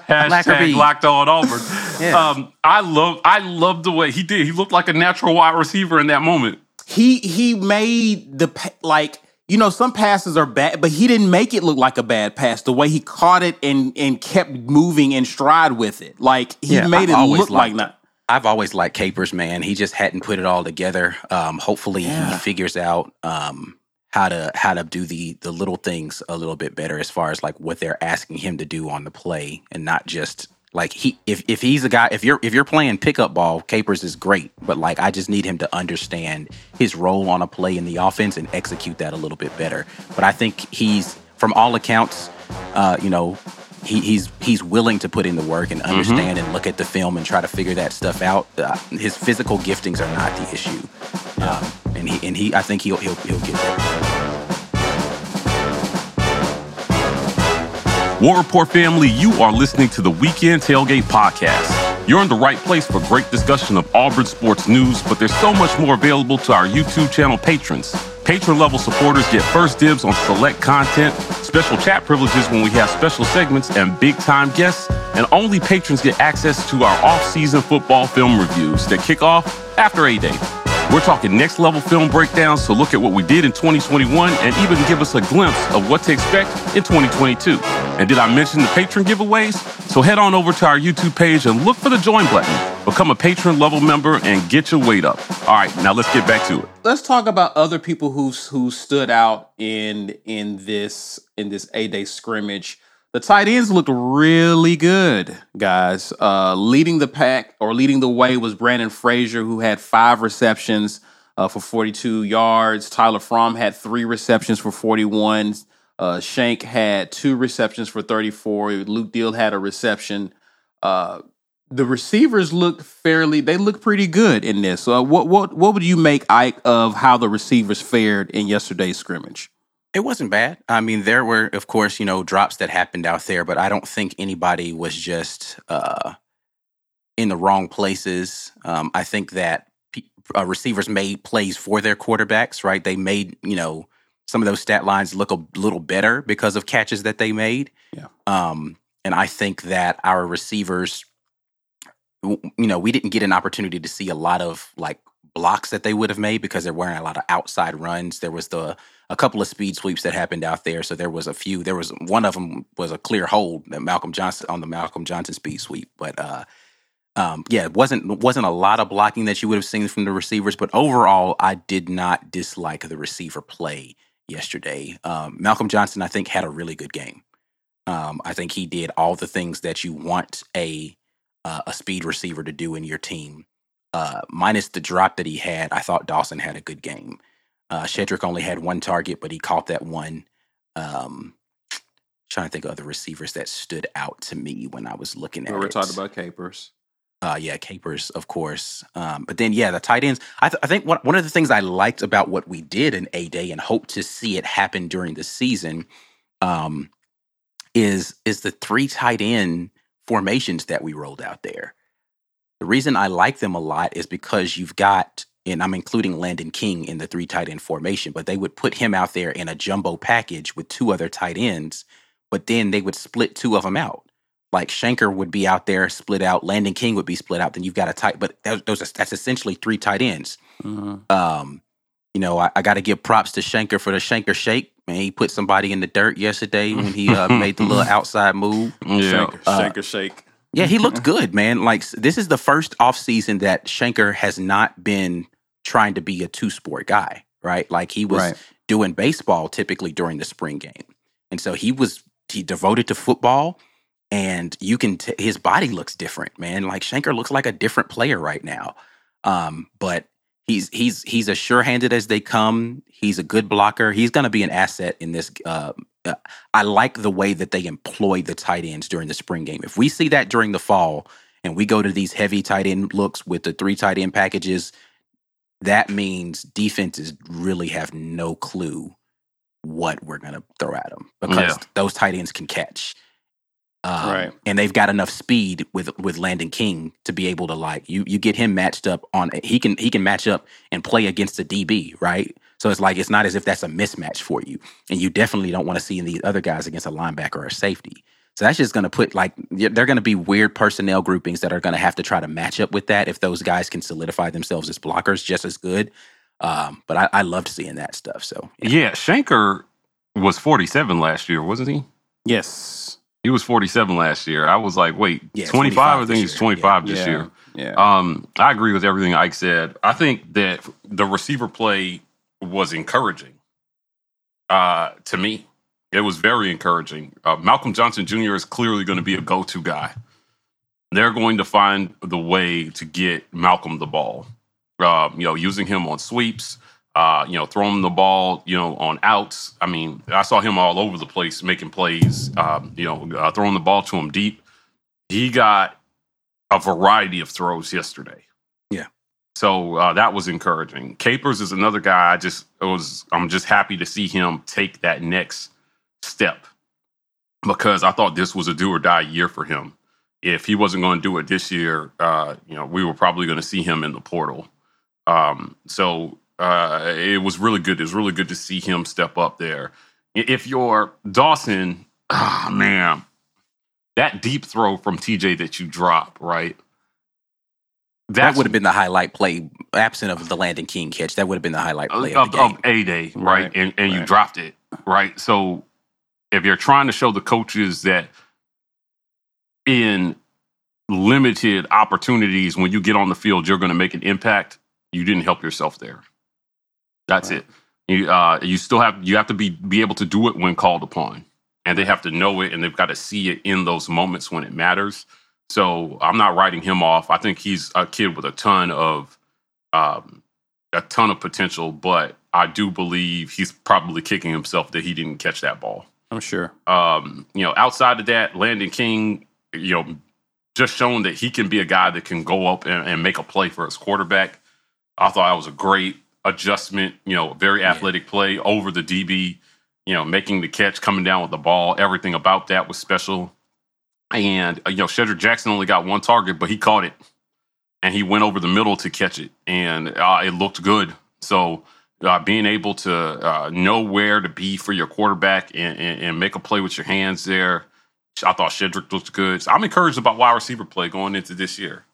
Hashtag locked on Auburn. Yeah. Um, I love, I love the way he did. He looked like a natural wide receiver in that moment. He he made the like you know some passes are bad, but he didn't make it look like a bad pass. The way he caught it and and kept moving in stride with it, like he yeah, made I've it look like not. I've always liked Capers, man. He just hadn't put it all together. Um, hopefully, yeah. he figures out um, how to how to do the the little things a little bit better as far as like what they're asking him to do on the play, and not just like he if if he's a guy if you're if you're playing pickup ball, Capers is great, but like I just need him to understand his role on a play in the offense and execute that a little bit better. But I think he's from all accounts, uh, you know, he, he's he's willing to put in the work and mm-hmm. understand mm-hmm. and look at the film and try to figure that stuff out. Uh, his physical giftings are not the issue, yeah. um, and he and he I think he'll he'll he'll get there. War Report family, you are listening to the Weekend Tailgate Podcast. You're in the right place for great discussion of Auburn sports news, but there's so much more available to our YouTube channel patrons. Patron level supporters get first dibs on select content, special chat privileges when we have special segments, and big time guests. And only patrons get access to our off season football film reviews that kick off after A Day. We're talking next level film breakdowns to look at what we did in 2021 and even give us a glimpse of what to expect in 2022. And did I mention the patron giveaways? So head on over to our YouTube page and look for the join button. Become a patron level member and get your weight up. All right, now let's get back to it. Let's talk about other people who who stood out in in this in this A day scrimmage. The tight ends looked really good, guys. Uh, leading the pack or leading the way was Brandon Frazier, who had five receptions uh, for 42 yards. Tyler Fromm had three receptions for 41. Uh, Shank had two receptions for 34. Luke Deal had a reception. Uh, the receivers looked fairly, they looked pretty good in this. So, what, what, what would you make, Ike, of how the receivers fared in yesterday's scrimmage? It wasn't bad. I mean, there were, of course, you know, drops that happened out there, but I don't think anybody was just uh, in the wrong places. Um, I think that uh, receivers made plays for their quarterbacks, right? They made, you know, some of those stat lines look a little better because of catches that they made. Yeah. Um, and I think that our receivers, you know, we didn't get an opportunity to see a lot of like blocks that they would have made because they're wearing a lot of outside runs. There was the a couple of speed sweeps that happened out there. So there was a few. There was one of them was a clear hold that Malcolm Johnson on the Malcolm Johnson speed sweep. But uh, um, yeah, it wasn't wasn't a lot of blocking that you would have seen from the receivers. But overall, I did not dislike the receiver play yesterday. Um, Malcolm Johnson, I think, had a really good game. Um, I think he did all the things that you want a uh, a speed receiver to do in your team. Uh, minus the drop that he had, I thought Dawson had a good game. Uh, Shedrick only had one target, but he caught that one. Um, trying to think of other receivers that stood out to me when I was looking at we were it. talking about Capers. Uh, yeah, Capers, of course. Um, but then, yeah, the tight ends. I, th- I think one, one of the things I liked about what we did in A Day and hope to see it happen during the season um, is is the three tight end formations that we rolled out there. The reason I like them a lot is because you've got and I'm including Landen King in the three tight end formation, but they would put him out there in a jumbo package with two other tight ends, but then they would split two of them out. Like Shenker would be out there, split out. Landen King would be split out. Then you've got a tight, but that, those are, that's essentially three tight ends. Mm-hmm. Um, you know, I, I got to give props to Shenker for the Shenker shake. Man, he put somebody in the dirt yesterday when he uh, made the little outside move. Yeah. Shaker, Uh, shaker, shake. Yeah, he looked good, man. Like this is the first offseason that Shenker has not been trying to be a two sport guy, right? Like he was Right. doing baseball typically during the spring game. And so he was he devoted to football and you can t- his body looks different, man. Like Shenker looks like a different player right now. Um, but he's he's he's as sure-handed as they come. He's a good blocker. He's going to be an asset in this uh, uh, I like the way that they employ the tight ends during the spring game. If we see that during the fall and we go to these heavy tight end looks with the three tight end packages, that means defenses really have no clue what we're going to throw at them because Yeah. those tight ends can catch. Um, Right. And they've got enough speed with with Landen King to be able to like you you get him matched up on he can he can match up and play against the DB, right? So it's like it's not as if that's a mismatch for you. And you definitely don't want to see these other guys against a linebacker or a safety. So that's just going to put like they're going to be weird personnel groupings that are going to have to try to match up with that if those guys can solidify themselves as blockers just as good. Um, but I, I loved seeing that stuff. So Yeah, Shenker was 47 last year, wasn't he? Yes. He was 47 last year. I was like, wait, Yeah, 25? 25 I think he's year. 25 this yeah. year. Yeah. Um, I agree with everything Ike said. I think that the receiver play was encouraging uh, to me. It was very encouraging. Uh, Malcolm Johnson Jr. is clearly going to be a go to guy. They're going to find the way to get Malcolm the ball. Uh, you know, using him on sweeps, uh, you know, throwing the ball, you know, on outs. I mean, I saw him all over the place making plays, um, you know, uh, throwing the ball to him deep. He got a variety of throws yesterday. Yeah. So uh, that was encouraging. Capers is another guy. I just it was. I'm just happy to see him take that next step because I thought this was a do or die year for him. if he wasn't going to do it this year, uh, you know, we were probably going to see him in the portal. Um, so uh, it was really good. It was really good to see him step up there. If you're Dawson, ah, man, that deep throw from TJ that you drop, right? that would have been the highlight play, absent of the Landen King catch. That would have been the highlight play of, of, of a day, right? Right, And and you dropped it, right? So if you're trying to show the coaches that in limited opportunities when you get on the field you're going to make an impact, you didn't help yourself there. That's Right. it. You uh, you still have you have to be be able to do it when called upon, and they have to know it, and they've got to see it in those moments when it matters. So I'm not writing him off. I think he's a kid with a ton of um, a ton of potential, but I do believe he's probably kicking himself that he didn't catch that ball. I'm sure. Um, you know, outside of that, Landen King, you know, just shown that he can be a guy that can go up and, and make a play for his quarterback. I thought that was a great adjustment, you know, very athletic play over the DB, you know, making the catch, coming down with the ball. Everything about that was special. And, uh, you know, Shedrick Jackson only got one target, but he caught it and he went over the middle to catch it. And uh, it looked good. So, uh, being able to uh, know where to be for your quarterback and, and, and make a play with your hands there, I thought Shedrick looked good. So I'm encouraged about wide receiver play going into this year.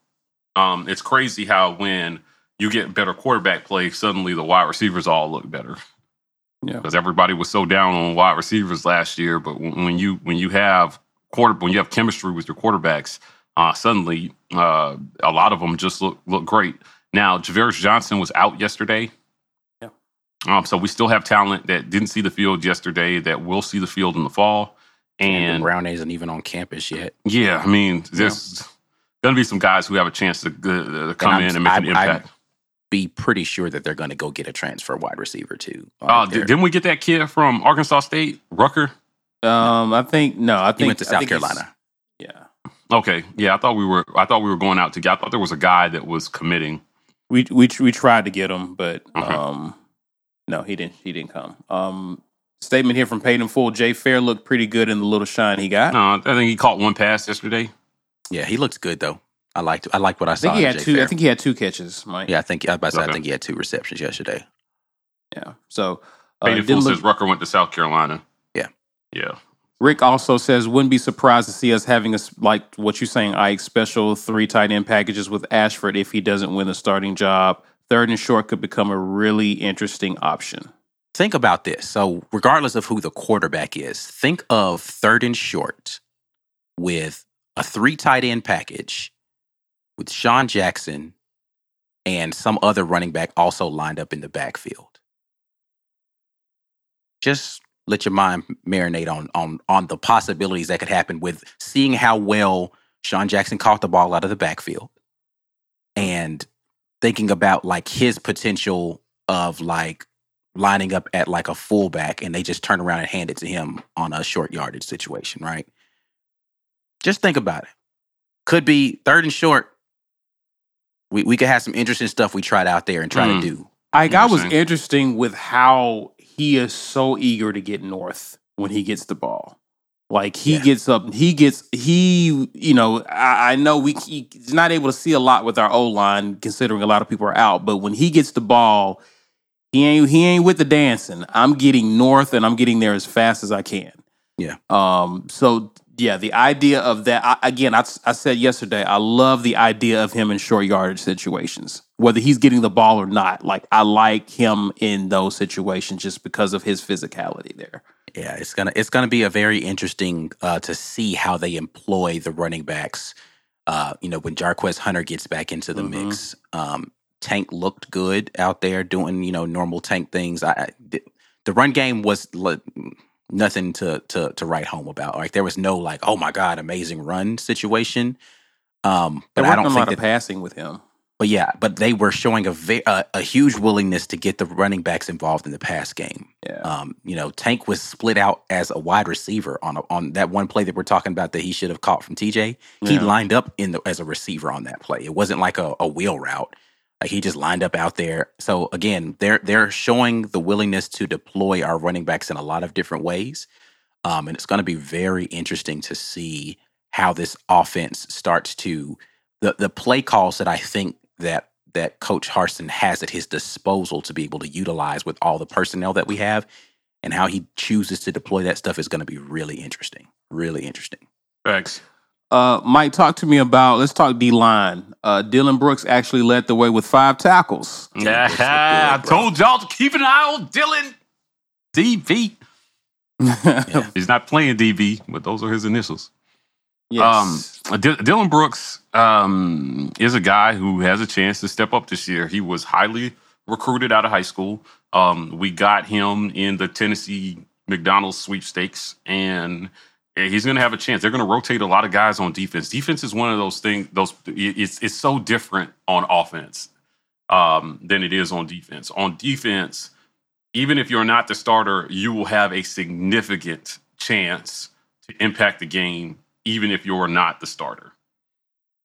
Um, it's crazy how when you get better quarterback play, suddenly the wide receivers all look better. Yeah. because everybody was so down on wide receivers last year. But when when you when you have quarter when you have chemistry with your quarterbacks, uh, suddenly uh, a lot of them just look look great. Now Ja'Varrius Johnson was out yesterday. Yeah. Um, so we still have talent that didn't see the field yesterday that will see the field in the fall. And, And Brown isn't even on campus yet. yeah, I mean, there's going to be some guys who have a chance to, uh, to come I'm- in and make an I- I- impact. Be pretty sure that they're going to go get a transfer wide receiver too. Uh, they're- didn't we get that kid from Arkansas State, Rucker? Um, I think no. I think he went to South Carolina. Yeah, Okay, yeah, I thought we were. I thought we were going out to get. I thought there was a guy that was committing. we we we tried to get him, but Mhm. um, no, he didn't. He didn't come. Um, statement here from Peyton Full. Jay Fair looked pretty good in the little shine he got. No, I think he caught one pass yesterday. Yeah, he looks good though. I liked I like what I I saw. think he had Jay two. I think he had two catches. Mike. yeah, I think I, was about to say, I think he had two receptions yesterday. yeah. So uh, Peyton didn't look- says Rucker went to South Carolina. Yeah. yeah. Rick also says wouldn't be surprised to see us having a s- like what you're saying, Ike special three tight end packages with Ashford if he doesn't win the starting job. Third and short could become a really interesting option. Think about this. So, regardless of who the quarterback is, think of third and short with a three tight end package with Sean Jackson and some other running back also lined up in the backfield. Just let your mind marinate on on on the possibilities that could happen with seeing how well Sean Jackson caught the ball out of the backfield and thinking about like his potential of like lining up at like a fullback and they just turn around and hand it to him on a short yardage situation, right? Just think about it. Could be third and short. We we could have some interesting stuff we tried out there and try Mm. to do. Ike, I was Interesting. interesting with how he is so eager to get north when he gets the ball. Like he Yeah. gets up, he gets he. You know, I, I know we he's not able to see a lot with our O line, considering a lot of people are out. But when he gets the ball, he ain't he ain't with the dancing. I'm getting north, and I'm getting there as fast as I can. Yeah. Um. So yeah, the idea of that I, again, I, I said yesterday, I love the idea of him in short yardage situations, whether he's getting the ball or not. Like I like him in those situations just because of his physicality there. Yeah, it's gonna it's gonna be a very interesting uh, to see how they employ the running backs. Uh, you know, when Jarquez Hunter gets back into the Mhm. mix, um, Tank looked good out there doing you know normal Tank things. I, I the, run game was le- nothing to to to write home about. Like there was no like oh my god amazing run situation. Um, but I don't a think lot that of passing with him. But yeah, but they were showing a, ve- a a huge willingness to get the running backs involved in the pass game. Yeah. Um, you know, Tank was split out as a wide receiver on a, on that one play that we're talking about that he should have caught from TJ. He Yeah. lined up in the as a receiver on that play. It wasn't like a, a wheel route. Like he just lined up out there. So again, they're they're showing the willingness to deploy our running backs in a lot of different ways. Um, and it's going to be very interesting to see how this offense starts to the the play calls that I think that that Coach Harsin has at his disposal to be able to utilize with all the personnel that we have, and how he chooses to deploy that stuff is going to be really interesting. Really interesting. Thanks. Uh, Mike, talk to me about. Let's talk D line. Uh, Dylan Brooks actually led the way with five tackles. Yeah, Brooks I bro. told y'all to keep an eye on Dylan. DB. He's not playing DB, but those are his initials. Yes. Um, D- Dylan Brooks um, is a guy who has a chance to step up this year. He was highly recruited out of high school. Um, we got him in the Tennessee McDonald's sweepstakes, and he's going to have a chance. They're going to rotate a lot of guys on defense. Defense is one of those things. Those it's it's so different on offense um, than it is on defense. On defense, even if you're not the starter, you will have a significant chance to impact the game, even if you're not the starter.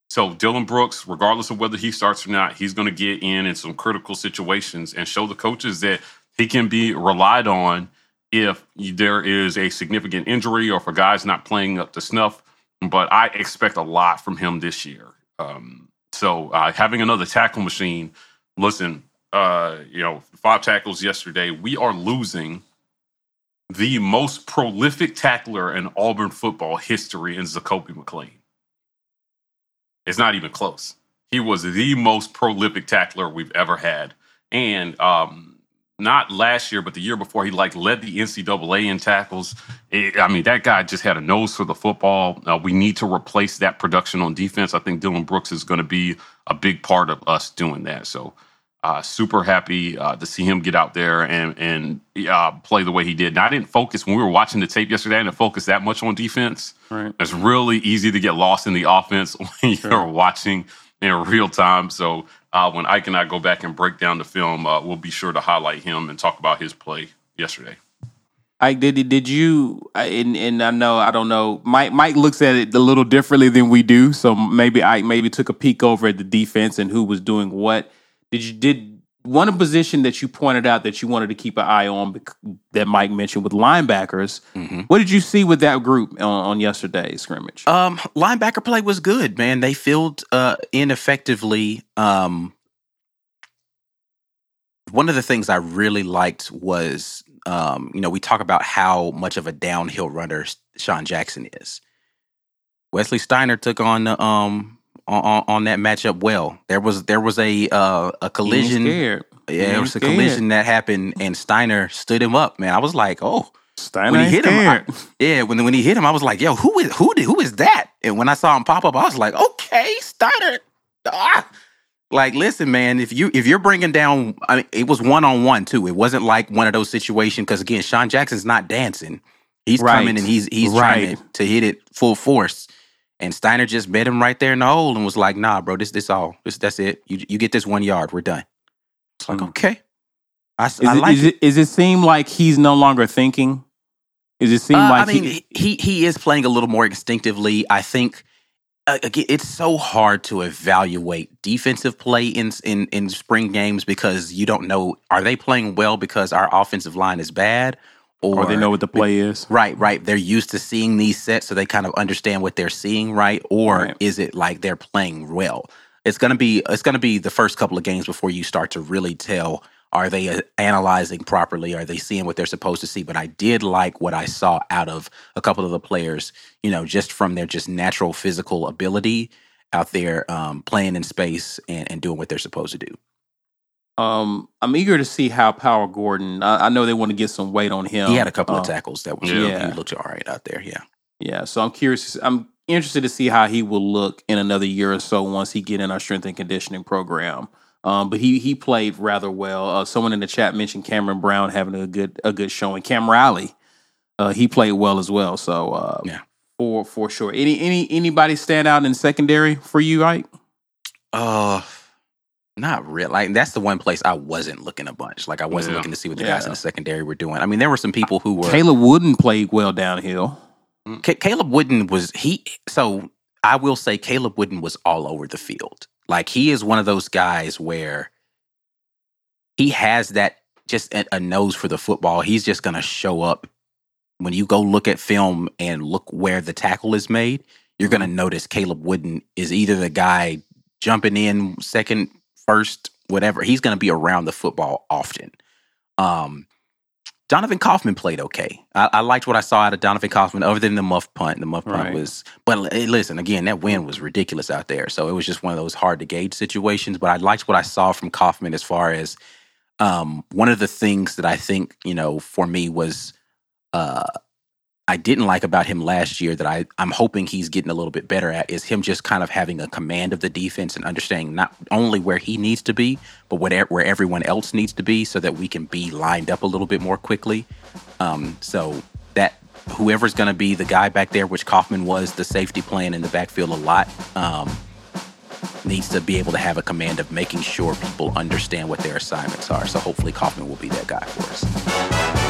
So Dylan Brooks, regardless of whether he starts or not, he's going to get in in some critical situations and show the coaches that he can be relied on if there is a significant injury or if a guy's not playing up to snuff. But I expect a lot from him this year. Um, so uh, having another tackle machine, listen, uh, you know, five tackles yesterday. We are losing the most prolific tackler in Auburn football history in Zakoby McClain. It's not even close. He was the most prolific tackler we've ever had. And um, not last year, but the year before, he like led the NCAA in tackles. It- I mean, that guy just had a nose for the football. Uh, we need to replace that production on defense. I think Dylan Brooks is going to be a big part of us doing that. So, uh, super happy uh, to see him get out there and and uh, play the way he did. Now, I didn't focus when we were watching the tape yesterday. I didn't focus that much on defense. Right. It's really easy to get lost in the offense when you're watching in real time. So uh, when Ike and I go back and break down the film, uh, we'll be sure to highlight him and talk about his play yesterday. Ike, did did you? And and I know I don't know. Mike Mike looks at it a little differently than we do. So maybe Ike maybe took a peek over at the defense and who was doing what. Did you did one position that you pointed out that you wanted to keep an eye on that Mike mentioned with linebackers? Mhm. What did you see with that group on, on yesterday's scrimmage? Um, linebacker play was good, man. They filled uh ineffectively. Um, one of the things I really liked was, um, you know, we talk about how much of a downhill runner Sean Jackson is. Wesley Steiner took on the um on, on that matchup well. There was there was a uh, a collision. scared. Yeah, He there was a scared. collision that happened, and Steiner stood him up. Man, I was like, oh, Steiner when he hit him, I- yeah, when when he hit him, I was like, "Yo, who is who did who is that?" And when I saw him pop up, I was like, "Okay, Steiner." Ah. Like, listen, man, if you if you're bringing down, I mean, it was one on one too. It wasn't like one of those situations because again, Sean Jackson's not dancing. He's Right. coming and he's he's trying to, to hit it full force. And Steiner just met him right there in the hole and was like, "Nah, bro, this this all this that's it. You you get this one yard. We're done." It's like, Mm. okay, I, Is I it, like is it is it seem like he's no longer thinking? Is it seem Uh, like I mean, he, he, he is playing a little more instinctively. I think uh, again, it's so hard to evaluate defensive play in in in spring games because you don't know are they playing well because our offensive line is bad or, or they know what the play is? Right, right. They're used to seeing these sets, so they kind of understand what they're seeing, right? Or Right. is it like they're playing well? It's gonna be it's gonna be the first couple of games before you start to really tell are they uh, analyzing properly? Are they seeing what they're supposed to see? But I did like what I saw out of a couple of the players, you know, just from their just natural physical ability out there um, playing in space and, and doing what they're supposed to do. Um, I'm eager to see how Power Gordon. I, I know they want to get some weight on him. he had a couple Um, of tackles that was yeah. he looked all right out there. Yeah. Yeah, so I'm curious. I'm interested to see how he will look in another year or so once he get in our strength and conditioning program. Um, but he he played rather well. Uh, someone in the chat mentioned Cameron Brown having a good a good showing. Cam Riley, uh, he played well as well. So uh, Yeah. for for sure. Any any anybody stand out in secondary for you, Ike? Uh not real. Like that's the one place I wasn't looking a bunch. Like I wasn't Yeah. looking to see what the guys in the secondary were doing. I mean, there were some people who were. Caleb Wooden played well downhill. Mm. Ca- Caleb Wooden was he. So I will say Caleb Wooden was all over the field. Like he is one of those guys where he has that just a, a nose for the football. He's just gonna show up when you go look at film and look where the tackle is made. you're going to mm-hmm. notice Caleb Wooden is either the guy jumping in second, first, whatever. He's going to be around the football often. Um, Donovan Kaufman played okay. I, I, liked what I saw out of Donovan Kaufman, other than the muff punt. The muff punt right. was, but listen, again, that win was ridiculous out there. So it was just one of those hard to gauge situations. But I liked what I saw from Kaufman as far as um, one of the things that I think, you know, for me was uh, I didn't like about him last year that I, I'm hoping he's getting a little bit better at is him just kind of having a command of the defense and understanding not only where he needs to be, but where, where everyone else needs to be so that we can be lined up a little bit more quickly. Um, so that whoever's going to be the guy back there, which Kaufman was the safety plan in the backfield a lot, um, needs to be able to have a command of making sure people understand what their assignments are. So hopefully Kaufman will be that guy for us.